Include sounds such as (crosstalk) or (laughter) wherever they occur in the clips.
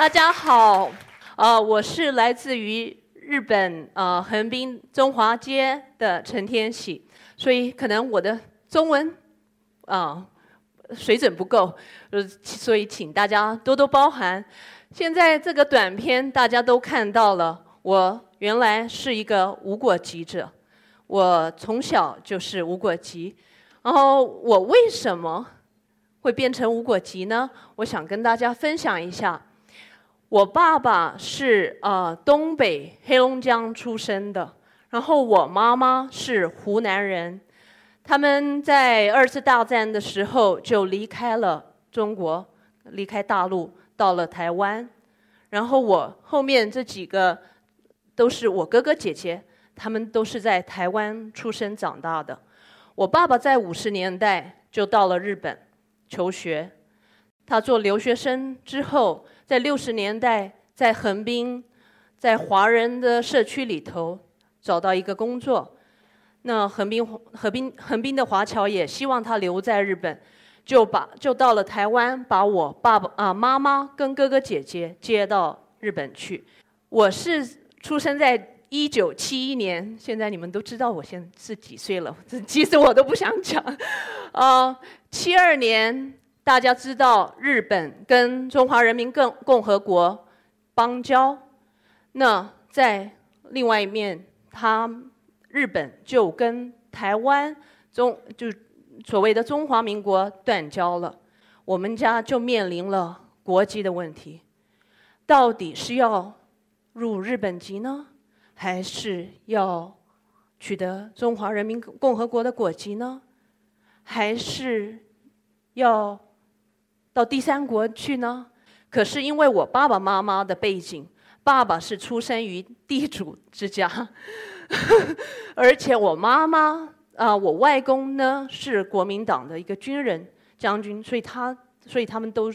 大家好，呃，我是来自于日本呃横滨中华街的陈天喜，所以可能我的中文啊、水准不够，呃，所以请大家多多包涵。现在这个短片大家都看到了，我原来是一个无国籍者，我从小就是无国籍，然后我为什么会变成无国籍呢？我想跟大家分享一下。我爸爸是呃东北黑龙江出生的，然后我妈妈是湖南人。他们在二次大战的时候就离开了中国，离开大陆，到了台湾。然后我后面这几个都是我哥哥姐姐，他们都是在台湾出生长大的。我爸爸在五十年代就到了日本求学，他做留学生之后，在六十年代在横滨，在华人的社区里头找到一个工作。那横滨横滨横滨的华侨也希望他留在日本，就把就到了台湾，把我爸爸啊妈妈跟哥哥姐姐接到日本去。我是出生在一九七一年，现在你们都知道我现在是几岁了，其实我都不想讲。呃，七二年大家知道日本跟中华人民共共和国邦交，那在另外一面，他日本就跟台湾中就所谓的中华民国断交了，我们家就面临了国籍的问题，到底是要入日本籍呢，还是要取得中华人民共和国的国籍呢？还是要到第三国去呢？可是因为我爸爸妈妈的背景，爸爸是出生于地主之家，(laughs) 而且我妈妈啊、我外公呢是国民党的一个军人将军，所以他所以他们都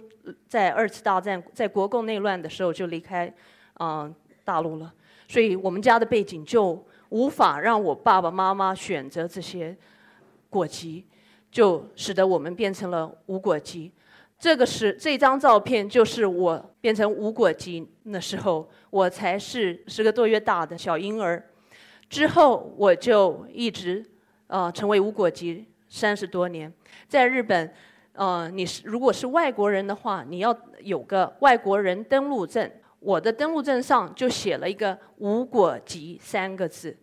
在二次大战在国共内乱的时候就离开啊、大陆了，所以我们家的背景就无法让我爸爸妈妈选择这些国籍，就使得我们变成了无国籍。这个是这张照片，就是我变成无国籍那时候，我才是十个多月大的小婴儿。之后我就一直呃成为无国籍三十多年，在日本，呃，你是如果是外国人的话，你要有个外国人登录证。我的登录证上就写了一个“无国籍”三个字。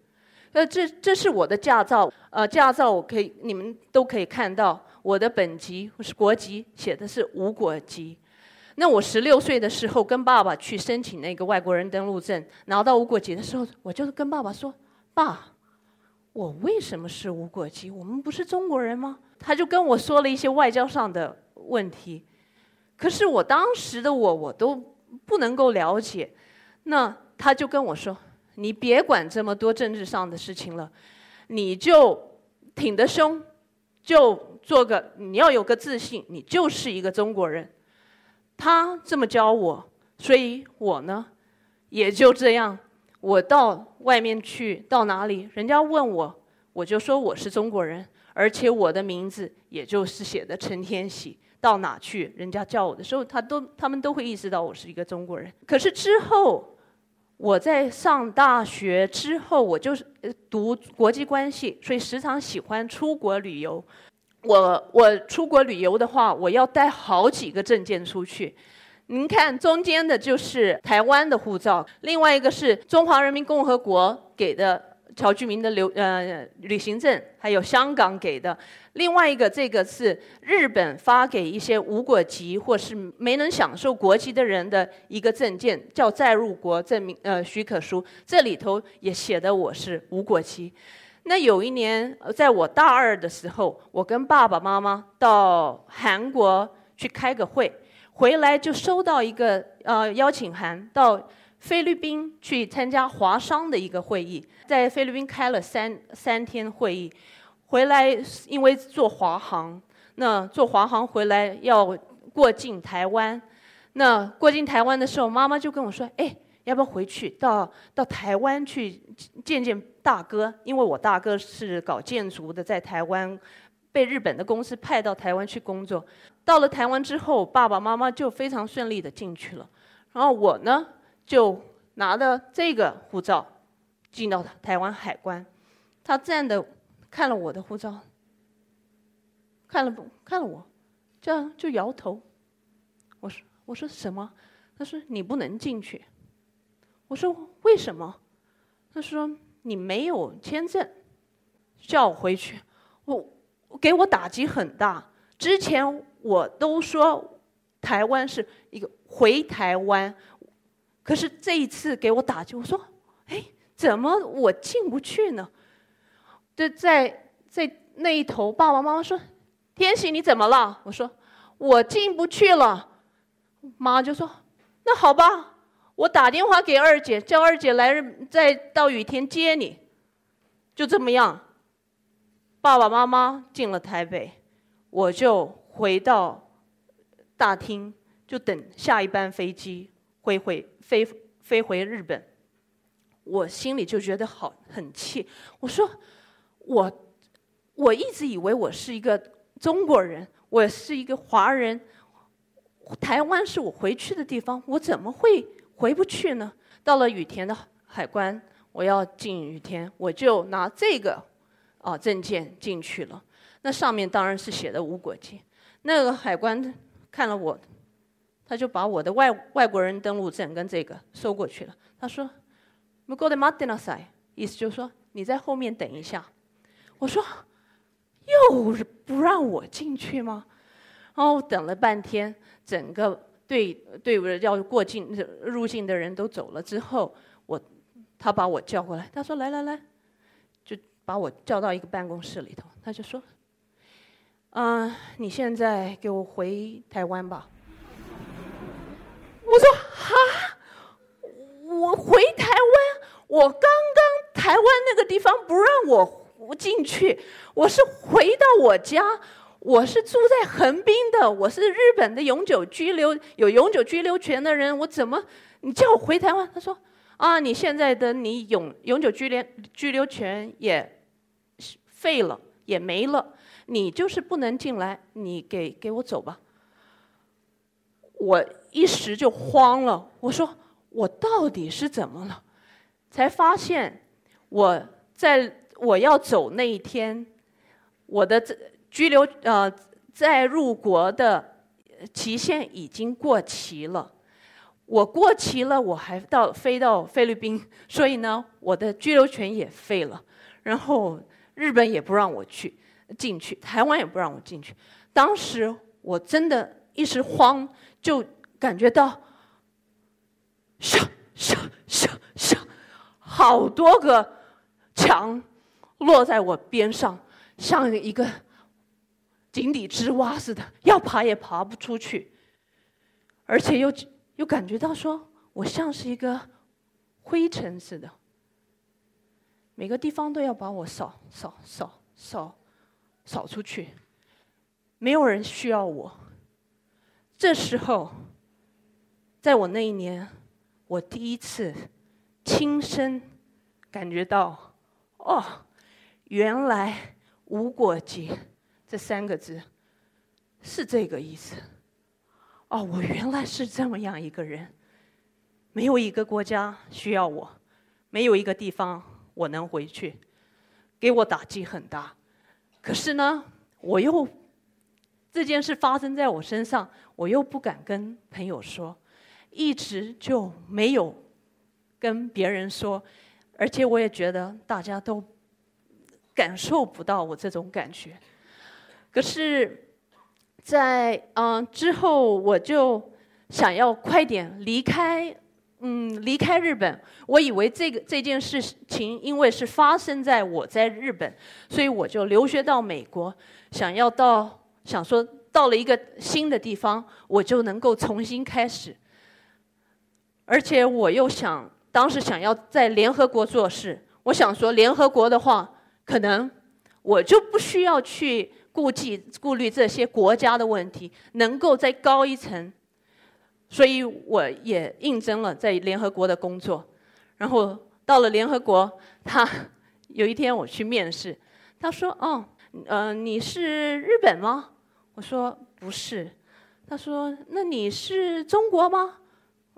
那这这是我的驾照，呃，驾照我可以你们都可以看到，我的本籍或是国籍写的是无国籍。那我十六岁的时候跟爸爸去申请那个外国人登陆证，拿到无国籍的时候，我就跟爸爸说：“爸，我为什么是无国籍？我们不是中国人吗？”他就跟我说了一些外交上的问题，可是我当时的我我都不能够了解。那他就跟我说：“你别管这么多政治上的事情了，你就挺得胸，就做个你要有个自信，你就是一个中国人。”他这么教我，所以我呢也就这样。我到外面去，到哪里，人家问我，我就说我是中国人，而且我的名字也就是写的陈天喜。到哪去，人家叫我的时候，他都他们都会意识到我是一个中国人。可是之后，我在上大学之后，我就是读国际关系，所以时常喜欢出国旅游。我我出国旅游的话，我要带好几个证件出去。您看中间的就是台湾的护照，另外一个是中华人民共和国给的侨居民的留呃旅行证，还有香港给的。另外一个这个是日本发给一些无国籍或是没能享受国籍的人的一个证件，叫在入国证明呃许可书。这里头也写的我是无国籍。那有一年，在我大二的时候，我跟爸爸妈妈到韩国去开个会，回来就收到一个呃邀请函，到菲律宾去参加华商的一个会议，在菲律宾开了三三天会议，回来因为坐华航，那坐华航回来要过境台湾，那过境台湾的时候，妈妈就跟我说：“哎，要不要回去到到台湾去见见大哥？因为我大哥是搞建筑的，在台湾被日本的公司派到台湾去工作。到了台湾之后，爸爸妈妈就非常顺利的进去了。然后我呢就拿着这个护照进到台湾海关，他站的看了我的护照，看了不看了我，这样就摇头。我说我说什么？他说你不能进去。我说为什么？他说你没有签证，叫我回去。我给我打击很大。之前我都说台湾是一个回台湾，可是这一次给我打击，我说哎，怎么我进不去呢？就在在那一头，爸爸妈妈说：“天喜，你怎么了？”我说：“我进不去了。”妈就说：“那好吧，我打电话给二姐，叫二姐来再到雨田接你。”就这么样，爸爸妈妈进了台北。我就回到大厅，就等下一班飞机飞回飞飞回日本。我心里就觉得好很气。我说，我我一直以为我是一个中国人，我是一个华人，台湾是我回去的地方，我怎么会回不去呢？到了羽田的海关，我要进羽田，我就拿这个啊证件进去了。那上面当然是写的无国籍。那个海关看了我，他就把我的外外国人登陆证跟这个收过去了。他说 m go the m a d i n a s i 意思就是说你在后面等一下。我说又不让我进去吗？然后等了半天，整个队队伍要过境入境的人都走了之后，我他把我叫过来，他说来来来，就把我叫到一个办公室里头，他就说。嗯，你现在给我回台湾吧。我说哈，我回台湾，我刚刚台湾那个地方不让我进去，我是回到我家，我是住在横滨的，我是日本的永久居留有永久居留权的人，我怎么你叫我回台湾？他说啊，你现在的你永永久居留居留权也废了，也没了。你就是不能进来，你给给我走吧。我一时就慌了，我说我到底是怎么了？才发现我在我要走那一天，我的这拘留呃在入国的期限已经过期了。我过期了，我还到飞到菲律宾，所以呢，我的居留权也废了。然后日本也不让我去。进去，台湾也不让我进去。当时我真的一时慌，就感觉到，咻咻咻咻，好多个墙落在我边上，像一个井底之蛙似的，要爬也爬不出去。而且又又感觉到说，我像是一个灰尘似的，每个地方都要把我扫扫扫扫。扫出去，没有人需要我。这时候，在我那一年，我第一次亲身感觉到，哦，原来“无国籍”这三个字是这个意思。哦，我原来是这么样一个人，没有一个国家需要我，没有一个地方我能回去，给我打击很大。可是呢，我又这件事发生在我身上，我又不敢跟朋友说，一直就没有跟别人说，而且我也觉得大家都感受不到我这种感觉。可是，在嗯之后，我就想要快点离开。嗯，离开日本，我以为这个这件事情，因为是发生在我在日本，所以我就留学到美国，想要到想说到了一个新的地方，我就能够重新开始。而且我又想，当时想要在联合国做事，我想说联合国的话，可能我就不需要去顾忌顾虑这些国家的问题，能够再高一层。所以我也应征了在联合国的工作，然后到了联合国，他有一天我去面试，他说：“哦，呃，你是日本吗？”我说：“不是。”他说：“那你是中国吗？”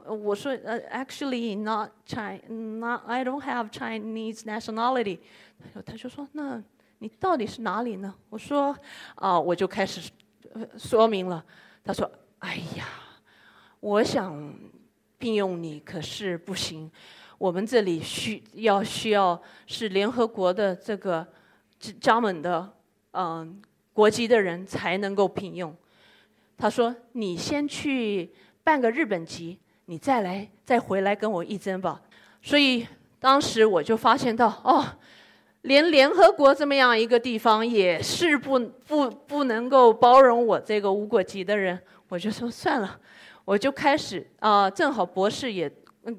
我说呃，actually not China, I don't have Chinese nationality。他就说那你到底是哪里呢？我说啊，我就开始说明了。他说哎呀，我想聘用你，可是不行，我们这里需要需要是联合国的这个加盟的嗯国籍的人才能够聘用。他说你先去办个日本籍。你再来，再回来跟我一争吧。所以当时我就发现到，哦，连联合国这么样一个地方也是不不不能够包容我这个无国籍的人。我就说算了，我就开始啊，正好博士也嗯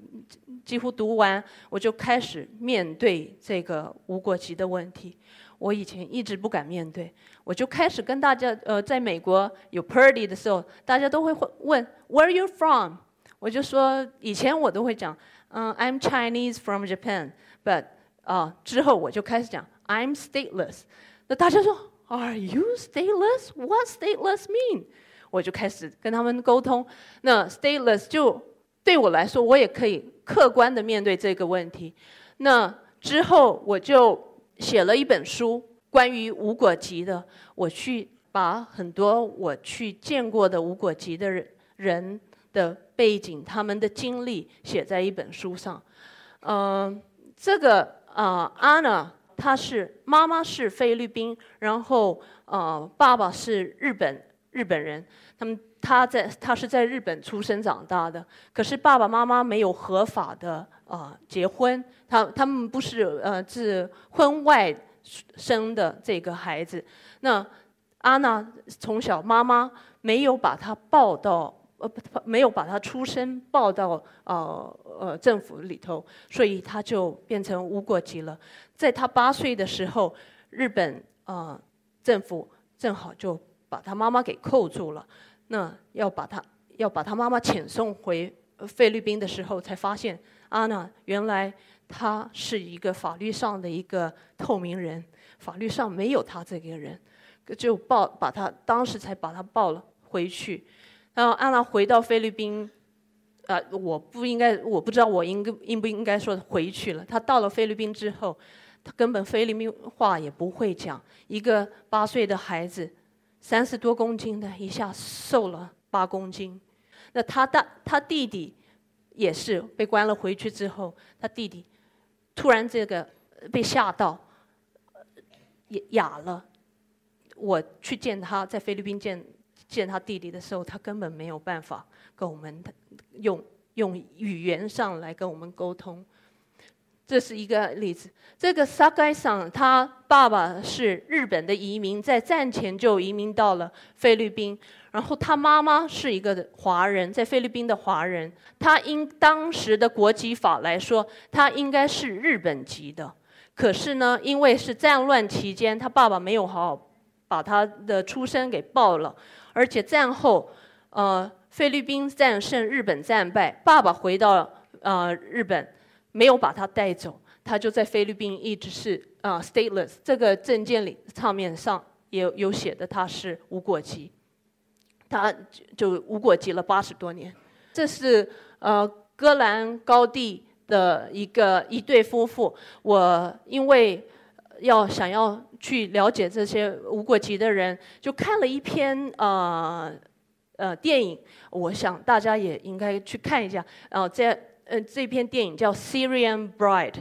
几乎读完，我就开始面对这个无国籍的问题。我以前一直不敢面对，我就开始跟大家呃，在美国有 party 的时候，大家都会问 Where are you from？我就说，以前我都会讲，嗯，I'm Chinese from Japan，but 啊，之后我就开始讲，I'm stateless。那大家说，Are you stateless？What stateless mean？我就开始跟他们沟通。那 stateless 就对我来说，我也可以客观的面对这个问题。那之后我就写了一本书，关于无国籍的。我去把很多我去见过的无国籍的人人。的背景，他们的经历写在一本书上。嗯，这个啊，安娜，她是妈妈是菲律宾，然后呃，爸爸是日本日本人。他们他在他是在日本出生长大的，可是爸爸妈妈没有合法的啊结婚，他他们不是呃是婚外生的这个孩子。那安娜从小妈妈没有把她抱到。呃，没有把他出生报到呃呃政府里头，所以他就变成无国籍了。在他八岁的时候，日本呃政府正好就把他妈妈给扣住了。那要把他要把他妈妈遣送回菲律宾的时候，才发现阿娜原来他是一个法律上的一个透明人，法律上没有他这个人，就报把他当时才把他抱了回去。然后安娜回到菲律宾，呃，我不应该，我不知道我应该应不应该说回去了。她到了菲律宾之后，她根本菲律宾话也不会讲。一个八岁的孩子，三十多公斤的，一下瘦了八公斤。那他大他弟弟也是被关了回去之后，他弟弟突然这个被吓到，哑哑了。我去见他在菲律宾见。见他弟弟的时候，他根本没有办法跟我们用用语言上来跟我们沟通。这是一个例子。这个萨盖桑，他爸爸是日本的移民，在战前就移民到了菲律宾。然后他妈妈是一个华人，在菲律宾的华人。他因当时的国籍法来说，他应该是日本籍的。可是呢，因为是战乱期间，他爸爸没有好好把他的出生给报了。而且战后，呃，菲律宾战胜日本战败，爸爸回到呃日本，没有把他带走，他就在菲律宾一直是啊 stateless。这个证件里上面上也有写的，他是无国籍，他就无国籍了八十多年。这是呃戈兰高地的一个一对夫妇，我因为要想要。去了解这些无国籍的人，就看了一篇呃呃电影，我想大家也应该去看一下。然呃，这呃这篇电影叫《Syrian Bride》，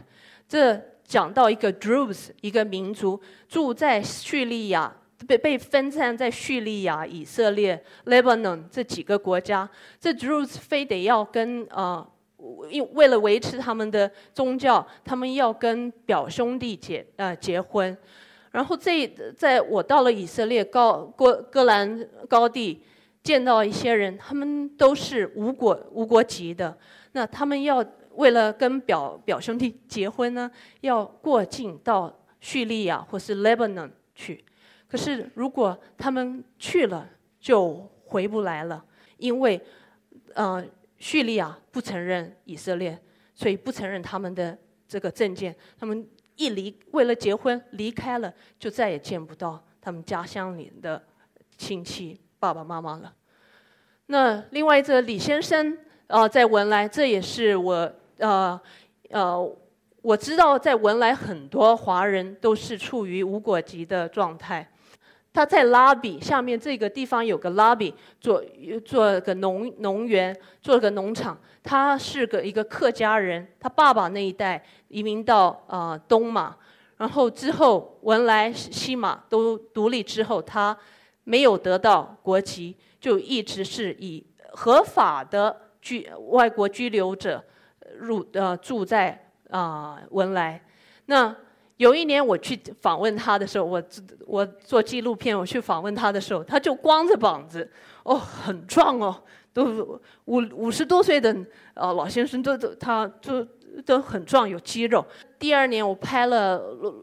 这讲到一个 Druze 一个民族住在叙利亚，被被分散在叙利亚、以色列、Lebanon 这几个国家。这 Druze 非得要跟呃，因为了维持他们的宗教，他们要跟表兄弟结呃结婚。然后这在我到了以色列高戈戈兰高地，见到一些人，他们都是无国无国籍的。那他们要为了跟表表兄弟结婚呢，要过境到叙利亚或是 Lebanon 去。可是如果他们去了，就回不来了，因为呃叙利亚不承认以色列，所以不承认他们的这个证件，他们。一离为了结婚离开了，就再也见不到他们家乡里的亲戚爸爸妈妈了。那另外这李先生，呃，在文莱，这也是我呃呃，我知道在文莱很多华人都是处于无国籍的状态。他在拉比下面这个地方有个拉比，做做个农农园，做个农场。他是个一个客家人，他爸爸那一代移民到呃东马，然后之后文莱西马都独立之后，他没有得到国籍，就一直是以合法的居外国居留者入呃住在啊文莱。那有一年我去访问他的时候，我我做纪录片，我去访问他的时候，他就光着膀子，哦，很壮哦，都五五十多岁的呃老先生，都都他都都很壮，有肌肉。第二年我拍了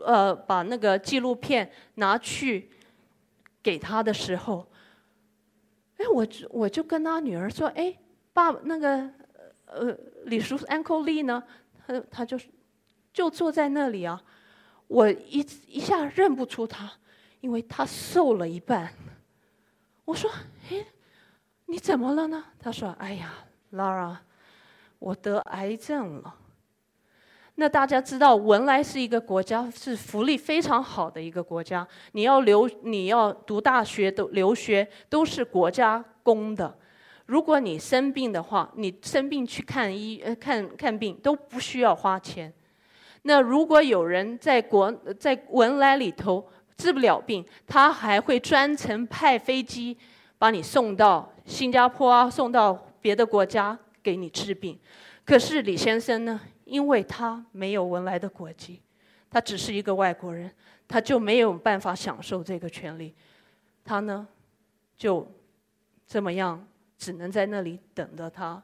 呃把那个纪录片拿去给他的时候，哎，我我就跟他女儿说，哎，爸那个呃李叔 Uncle Lee 呢？他他就是就坐在那里啊。我一一下认不出他，因为他瘦了一半。我说：“哎，你怎么了呢？”他说：“哎呀，Lara，我得癌症了。”那大家知道，文莱是一个国家，是福利非常好的一个国家。你要留，你要读大学都留学都是国家供的。如果你生病的话，你生病去看医呃看看病都不需要花钱。那如果有人在国在文莱里头治不了病，他还会专程派飞机把你送到新加坡啊，送到别的国家给你治病。可是李先生呢，因为他没有文莱的国籍，他只是一个外国人，他就没有办法享受这个权利。他呢，就这么样，只能在那里等着他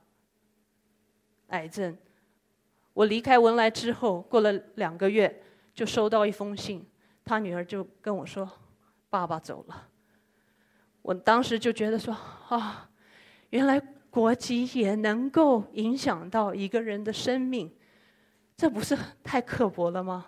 癌症。我离开文莱之后，过了两个月，就收到一封信，他女儿就跟我说：“爸爸走了。”我当时就觉得说：“啊，原来国籍也能够影响到一个人的生命，这不是太刻薄了吗？”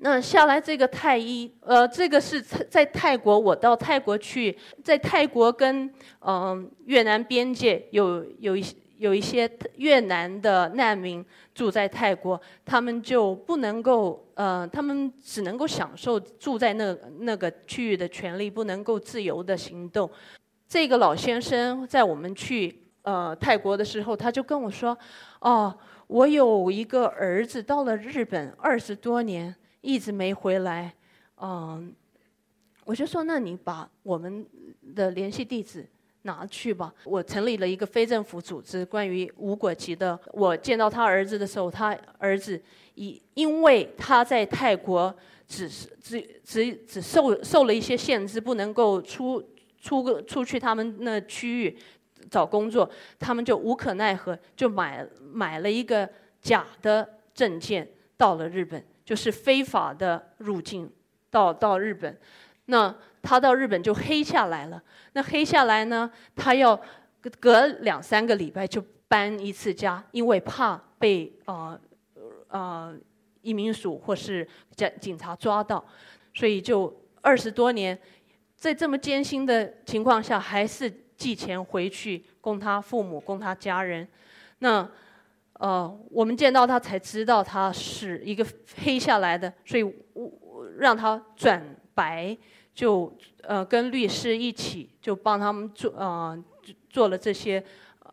那下来这个太医，呃，这个是在泰国，我到泰国去，在泰国跟嗯越南边界有有一些。有一些越南的难民住在泰国，他们就不能够，呃，他们只能够享受住在那那个区域的权利，不能够自由的行动。这个老先生在我们去呃泰国的时候，他就跟我说：“哦，我有一个儿子到了日本二十多年，一直没回来。”嗯，我就说：“那你把我们的联系地址。”拿去吧。我成立了一个非政府组织，关于无国籍的。我见到他儿子的时候，他儿子以因为他在泰国只是只只只受受了一些限制，不能够出出个出去他们那区域找工作，他们就无可奈何，就买买了一个假的证件到了日本，就是非法的入境到到日本。那他到日本就黑下来了。那黑下来呢？他要隔两三个礼拜就搬一次家，因为怕被啊啊移民署或是警警察抓到，所以就二十多年，在这么艰辛的情况下，还是寄钱回去供他父母、供他家人。那呃，我们见到他才知道他是一个黑下来的，所以我让他转白。就呃跟律师一起就帮他们做呃做了这些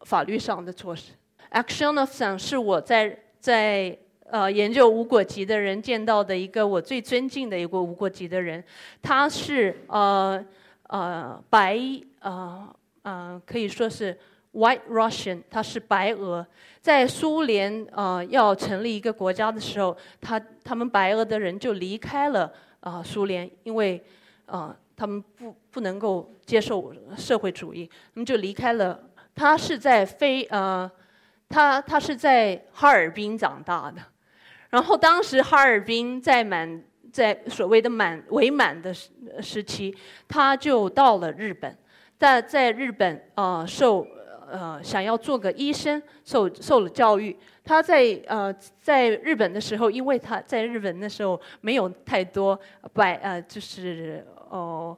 法律上的措施。Action of s o n 是我在在呃研究无国籍的人见到的一个我最尊敬的一个无国籍的人，他是呃呃白呃呃可以说是 White Russian，他是白俄，在苏联呃要成立一个国家的时候，他他们白俄的人就离开了啊苏联，因为。啊，他们不不能够接受社会主义，他们就离开了。他是在非呃，他他是在哈尔滨长大的，然后当时哈尔滨在满在所谓的满伪满的时时期，他就到了日本，在在日本啊受呃想要做个医生，受受了教育。他在呃在日本的时候，因为他在日本的时候没有太多白呃就是。哦，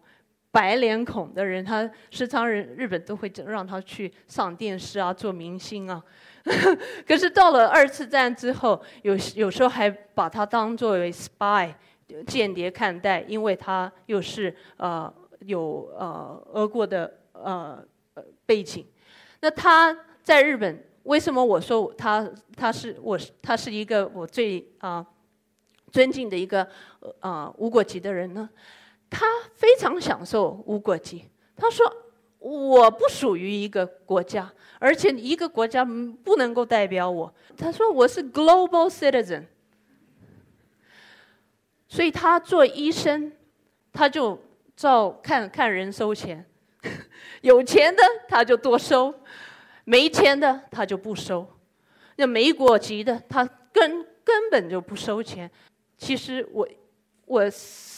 白脸孔的人，他时常人日本都会让他去上电视啊，做明星啊。(laughs) 可是到了二次战之后，有有时候还把他当作为 spy 间谍看待，因为他又是呃有呃俄国的呃背景。那他在日本，为什么我说他他是我他是一个我最啊尊敬的一个啊无国籍的人呢？他非常享受无国籍。他说：“我不属于一个国家，而且一个国家不能够代表我。”他说：“我是 global citizen。”所以他做医生，他就照看看人收钱，(laughs) 有钱的他就多收，没钱的他就不收。那没国籍的，他根根本就不收钱。其实我我。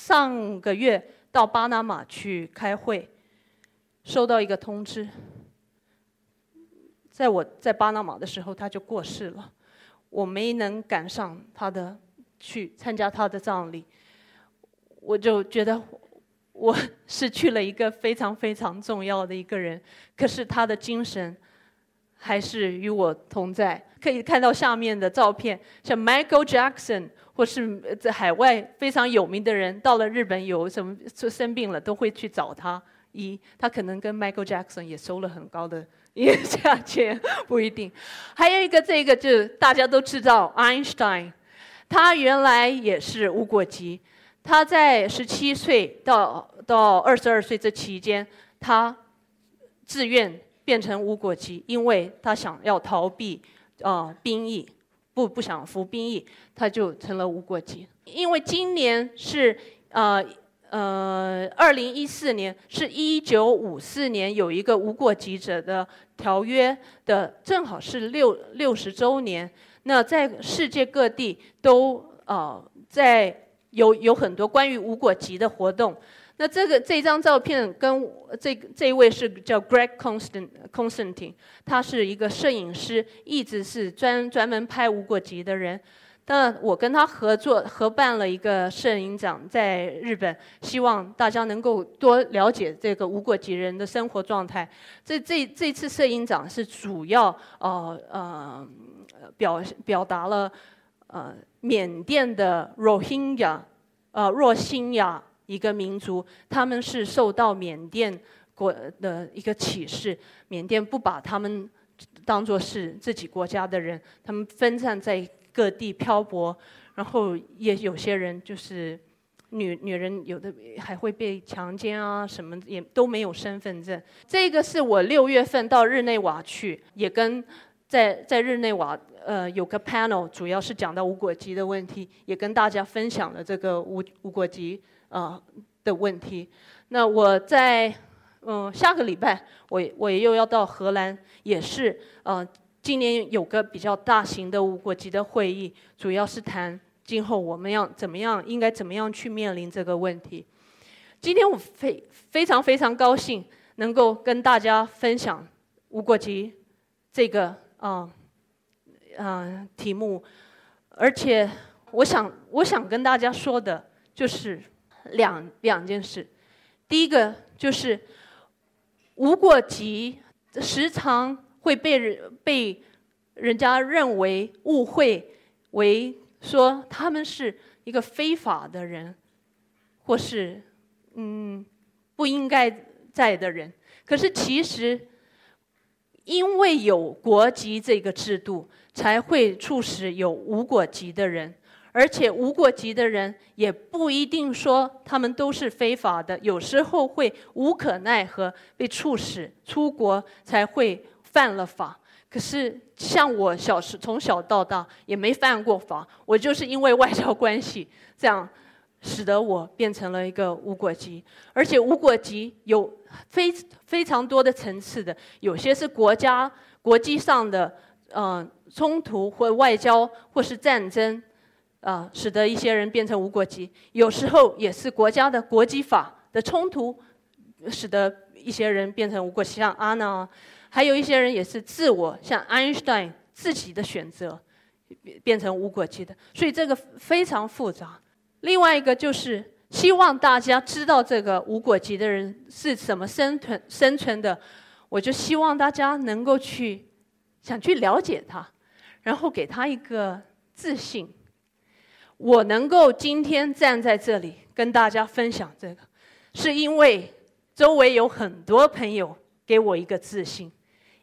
上个月到巴拿马去开会，收到一个通知，在我在巴拿马的时候他就过世了，我没能赶上他的去参加他的葬礼，我就觉得我失去了一个非常非常重要的一个人，可是他的精神还是与我同在。可以看到下面的照片，像 Michael Jackson。或是在海外非常有名的人，到了日本有什么生病了，都会去找他医。他可能跟 Michael Jackson 也收了很高的 (laughs) 价钱，不一定。还有一个，这个就大家都知道，Einstein，他原来也是无国籍。他在十七岁到到二十二岁这期间，他自愿变成无国籍，因为他想要逃避啊兵役。不不想服兵役，他就成了无国籍。因为今年是呃呃二零一四年，是一九五四年有一个无国籍者的条约的，正好是六六十周年。那在世界各地都呃在有有很多关于无国籍的活动。那这个这张照片跟这这一位是叫 Greg Constantine，他是一个摄影师，一直是专专门拍无国籍的人。那我跟他合作合办了一个摄影展在日本，希望大家能够多了解这个无国籍人的生活状态。这这这次摄影展是主要呃呃表表达了呃缅甸的 Rohingya 呃若辛亚。一个民族，他们是受到缅甸国的一个启示，缅甸不把他们当作是自己国家的人，他们分散在各地漂泊，然后也有些人就是女女人，有的还会被强奸啊，什么也都没有身份证。这个是我六月份到日内瓦去，也跟在在日内瓦呃有个 panel，主要是讲到无国籍的问题，也跟大家分享了这个无无国籍。啊的问题，那我在嗯下个礼拜，我我又要到荷兰，也是呃今年有个比较大型的无国籍的会议，主要是谈今后我们要怎么样，应该怎么样去面临这个问题。今天我非非常非常高兴能够跟大家分享无国籍这个啊啊题目，而且我想我想跟大家说的就是。两两件事，第一个就是无国籍时常会被人被人家认为误会为说他们是一个非法的人，或是嗯不应该在的人。可是其实因为有国籍这个制度，才会促使有无国籍的人。而且无国籍的人也不一定说他们都是非法的，有时候会无可奈何被促使出国才会犯了法。可是像我小时从小到大也没犯过法，我就是因为外交关系这样使得我变成了一个无国籍。而且无国籍有非非常多的层次的，有些是国家国际上的嗯冲突或外交或是战争。啊，使得一些人变成无国籍，有时候也是国家的国籍法的冲突，使得一些人变成无国籍，像阿娜，还有一些人也是自我，像 Einstein 自己的选择，变成无国籍的，所以这个非常复杂。另外一个就是希望大家知道这个无国籍的人是怎么生存生存的，我就希望大家能够去想去了解他，然后给他一个自信。我能够今天站在这里跟大家分享这个，是因为周围有很多朋友给我一个自信，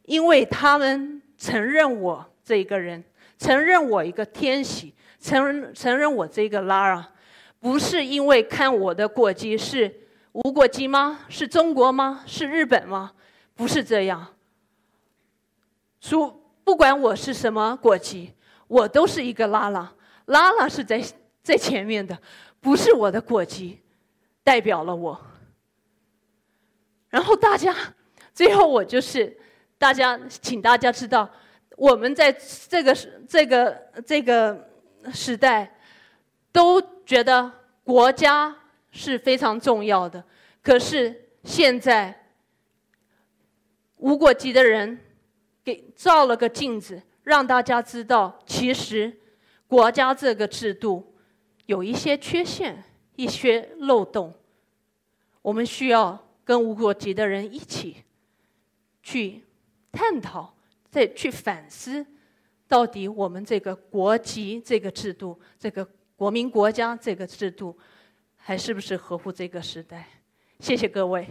因为他们承认我这一个人，承认我一个天喜，承认承认我这个拉拉，不是因为看我的国籍是无国籍吗？是中国吗？是日本吗？不是这样。说不管我是什么国籍，我都是一个拉拉。拉拉是在在前面的，不是我的国籍代表了我。然后大家，最后我就是大家，请大家知道，我们在这个这个这个时代，都觉得国家是非常重要的。可是现在，无国籍的人给照了个镜子，让大家知道，其实。国家这个制度有一些缺陷，一些漏洞，我们需要跟无国籍的人一起去探讨，再去反思，到底我们这个国籍这个制度，这个国民国家这个制度，还是不是合乎这个时代？谢谢各位。